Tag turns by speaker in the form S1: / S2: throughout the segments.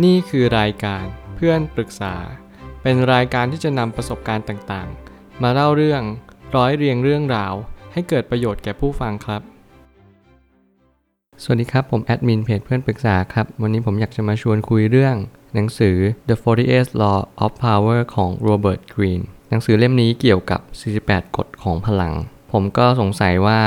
S1: นี่คือรายการเพื่อนปรึกษา เป็นรายการที่จะนำประสบการณ์ต่างๆ มาเล่าเรื่องร้อยเรียงเรื่องราว ให้เกิดประโยชน์แก่ผู้ฟังครับ สวัสดีครับ ผมแอดมินเพจเพื่อนปรึกษาครับ วันนี้ผมอยากจะมาชวนคุยเรื่อง หนังสือ The 48 Law of Power ของ Robert Greene หนังสือเล่มนี้เกี่ยวกับ 48 กฎของพลัง ผมก็สงสัยว่า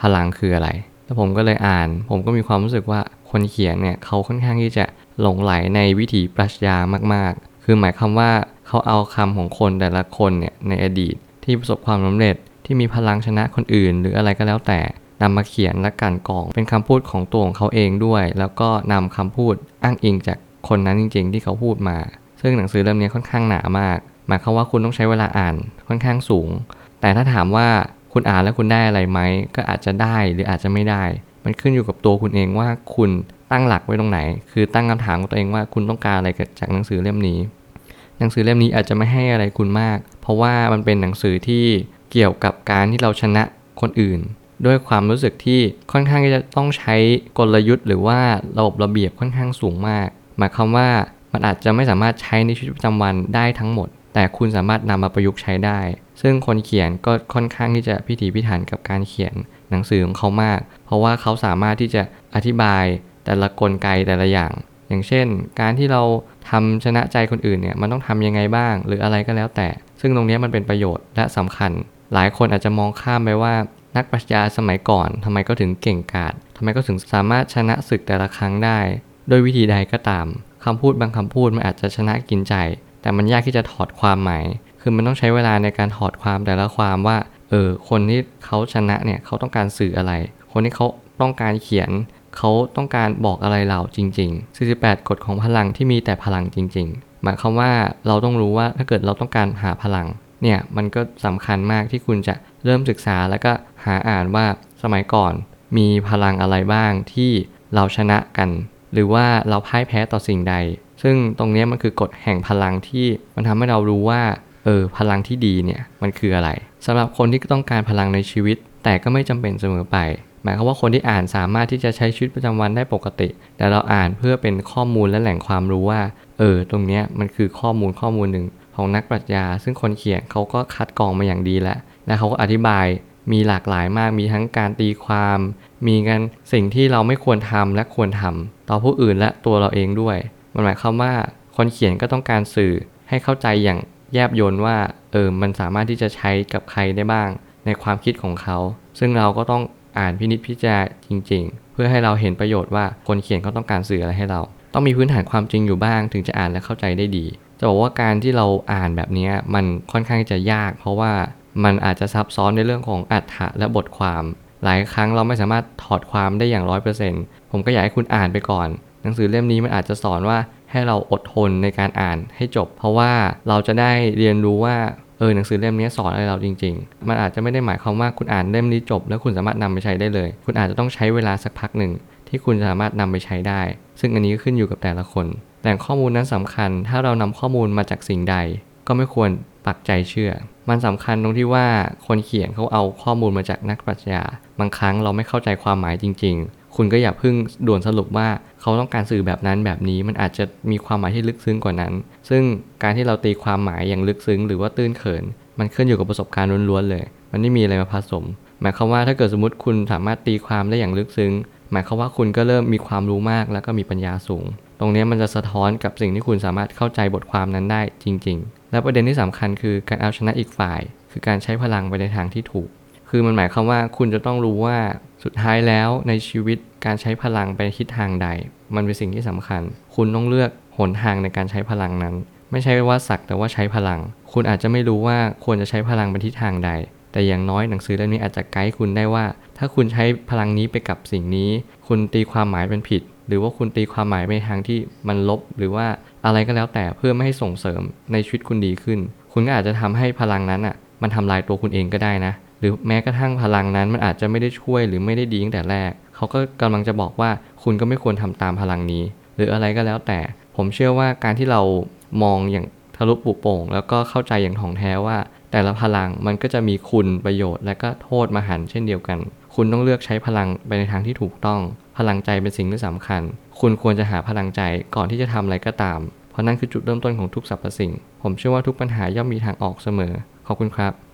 S1: พลังคืออะไร แล้วผมก็เลยอ่าน ผมก็มีความรู้สึกว่าคนเขียนเนี่ยเขาค่อนข้างที่จะ หลงไหลในวิถีปรัชญามากๆ คือหมายความว่าเขาเอาคำของคนแต่ละคนเนี่ยในอดีต ที่ประสบความสำเร็จที่มีพลังชนะคนอื่น หรืออะไรก็แล้วแต่นำมาเขียนและกันกอง เป็นคำพูดของตัวของเขาเองด้วย แล้วก็นำคำพูดอ้างอิงจากคนนั้นจริง ๆ ที่เขาพูดมา ซึ่งหนังสือเล่มนี้ค่อนข้างหนามาก หมายความว่าคุณต้องใช้เวลาอ่านค่อนข้างสูง แต่ถ้าถามว่าคุณอ่านแล้วคุณได้อะไรไหมก็อาจจะได้หรืออาจจะไม่ได้ มันขึ้นอยู่กับตัวคุณเองว่าคุณตั้งหลักไว้ตรงไหน คือตั้งคำถามกับตัวเองว่าคุณต้องการอะไรจากหนังสือเล่มนี้ หนังสือเล่มนี้อาจจะไม่ให้อะไรคุณมาก เพราะว่ามันเป็นหนังสือที่เกี่ยวกับการที่เราชนะคนอื่น ด้วยความรู้สึกที่ค่อนข้างจะต้องใช้กลยุทธ์ หรือว่าระบบระเบียบค่อนข้างสูงมาก หมายความว่ามันอาจจะไม่สามารถใช้ในชีวิตประจำวันได้ทั้งหมด แต่คุณสามารถนำมาประยุกต์ใช้ได้ ซึ่งคนเขียนก็ค่อนข้างที่จะพิถีพิถันกับการเขียนหนังสือของเขามาก เพราะว่าเขาสามารถที่จะอธิบายแต่ละกลไกแต่ละอย่าง อย่างเช่น การที่เราทำชนะใจคนอื่นเนี่ยมันต้องทำยังไงบ้าง หรืออะไรก็แล้วแต่ ซึ่งตรงนี้มันเป็นประโยชน์และสำคัญ หลายคนอาจจะมองข้ามไปว่านักปรัชญาสมัยก่อนทำไมก็ถึงเก่งกาจทำไมก็ถึงสามารถชนะศึกแต่ละครั้งได้ โดยวิธีใดก็ตามคำพูดบางคำพูดมันอาจจะชนะกินใจ แต่มันยากที่จะถอดความหมาย คือมันต้องใช้เวลาในการถอดความแต่ละความว่า เออ คนที่เขาชนะเนี่ยเขาต้องการสื่ออะไร คนที่เขาต้องการเขียน เขาต้องการบอกอะไรเราจริง ๆ 48 กฎของพลังที่มีแต่พลังจริง ๆ หมายความว่าเราต้องรู้ว่าถ้าเกิดเราต้องการหาพลัง เนี่ยมันก็สำคัญมากที่คุณจะเริ่มศึกษาแล้วก็หาอ่านว่าสมัยก่อนมีพลังอะไรบ้างที่เราชนะกัน หรือว่าเราพ่ายแพ้ต่อสิ่งใด ซึ่งตรงนี้มันคือกฎแห่งพลังที่มันทำให้เรารู้ว่า เออพลังที่ดีเนี่ยมันคืออะไรสำหรับคนที่ต้องการพลังในชีวิต แต่ก็ไม่จำเป็นเสมอไป หมายความว่าคนที่อ่านสามารถที่จะใช้ชีวิตประจำวันได้ปกติ แต่เราอ่านเพื่อเป็นข้อมูลและแหล่งความรู้ว่า เออ ตรงนี้มันคือข้อมูลข้อมูลหนึ่งของนักปรัชญา ซึ่งคนเขียนเขาก็คัดกรองมาอย่างดีแล้ว และเขาก็อธิบายมีหลากหลายมาก มีทั้งการตีความ มีกันสิ่งที่เราไม่ควรทำและควรทำต่อผู้อื่นและตัวเราเองด้วย มันหมายความว่าคนเขียนก็ต้องการสื่อให้เข้าใจอย่าง แยบยลว่าเออมันสามารถที่จะใช้กับใครได้บ้าง ในความคิดของเขา ซึ่งเราก็ต้องอ่านพินิจพิจารณาจริง ๆ เพื่อให้เราเห็นประโยชน์ว่าคนเขียนเขาต้องการสื่ออะไรให้เรา ต้องมีพื้นฐานความจริงอยู่บ้าง ถึงจะอ่านและเข้าใจได้ดี จะบอกว่าการที่เราอ่านแบบนี้มันค่อนข้างจะยาก เพราะว่ามันอาจจะซับซ้อนในเรื่องของอัฏฐะและบทความ หลายครั้งเราไม่สามารถถอดความได้อย่างร้อยเปอร์เซ็นต์ผมก็อยากให้คุณอ่านไปก่อน หนังสือเล่มนี้มันอาจจะสอนว่า ให้เราอดทนในการอ่านให้จบ เพราะว่าเราจะได้เรียนรู้ว่าเออหนังสือเล่มนี้สอนอะไรเราจริง ๆ มันอาจจะไม่ได้หมายความว่าคุณอ่านเล่มนี้จบ แล้วคุณสามารถนำไปใช้ได้เลย คุณอาจจะต้องใช้เวลาสักพักหนึ่งที่คุณสามารถนำไปใช้ได้ ซึ่งอันนี้ก็ขึ้นอยู่กับแต่ละคน แหล่งข้อมูลนั้นสำคัญ ถ้าเรานำข้อมูลมาจากสิ่งใด ก็ไม่ควรปักใจเชื่อ มันสำคัญตรงที่ว่าคนเขียนเขาเอาข้อมูลมาจากนักปรัชญา บางครั้งเราไม่เข้าใจความหมายจริง ๆ คุณก็อย่าเพิ่งด่วนสรุปว่าเขาต้องการสื่อแบบนั้นแบบนี้มันอาจจะมีความหมายที่ลึกซึ้งกว่านั้น ซึ่งการที่เราตีความหมายอย่างลึกซึ้ง หรือว่าตื้นเขิน มันขึ้นอยู่กับประสบการณ์ล้วนๆเลย มันไม่มีอะไรมาผสม หมายความว่าถ้าเกิดสมมติคุณสามารถตีความได้อย่างลึกซึ้ง หมายความว่าคุณก็เริ่มมีความรู้มาก แล้วก็มีปัญญาสูง ตรงนี้มันจะสะท้อนกับสิ่งที่คุณสามารถเข้าใจบทความนั้นได้จริง ๆ และประเด็นที่สำคัญคือการเอาชนะอีกฝ่าย คือการใช้พลังไปในทางที่ถูก คือมันหมายความว่าคุณจะต้องรู้ว่าสุดท้ายแล้วในชีวิตการใช้พลังไปทิศทางใด มันเป็นสิ่งที่สำคัญ คุณต้องเลือกหนทางในการใช้พลังนั้น ไม่ใช่ว่าสักแต่ว่าใช้พลัง คุณอาจจะไม่รู้ว่าควรจะใช้พลังไปทิศทางใด แต่อย่างน้อยหนังสือเล่มนี้อาจจะไกด์คุณได้ว่า ถ้าคุณใช้พลังนี้ไปกับสิ่งนี้ คุณตีความหมายเป็นผิด หรือว่าคุณตีความหมายไปทางที่มันลบ หรือว่าอะไรก็แล้วแต่เพื่อไม่ให้ส่งเสริมในชีวิตคุณดีขึ้น คุณก็อาจจะทำให้พลังนั้นอะ มันทำลายตัวคุณเองก็ได้นะ หรือแม้กระทั่งพลังนั้นมันอาจจะไม่ได้ช่วยหรือไม่ได้ดีตั้งแต่แรก เขาก็กำลังจะบอกว่าคุณก็ไม่ควรทำตามพลังนี้ หรืออะไรก็แล้วแต่ ผมเชื่อว่าการที่เรามองอย่างทะลุปุโป่ง แล้วก็เข้าใจอย่างถ่องแท้ว่า แต่ละพลังมันก็จะมีคุณประโยชน์ และก็โทษมหันเช่นเดียวกันคคุณต้องเลือกใช้พลังไปในทางที่ถูกต้อง พลังใจเป็นสิ่งที่สำคัญ คุณควรจะหาพลังใจก่อนที่จะทำอะไรก็ตาม เพราะนั่นคือจุดเริ่มต้นของทุกสรรพสิ่ง ผมเชื่อว่าทุกปัญหาย่อมมีทางออกเสมอ ขอบคุณครับ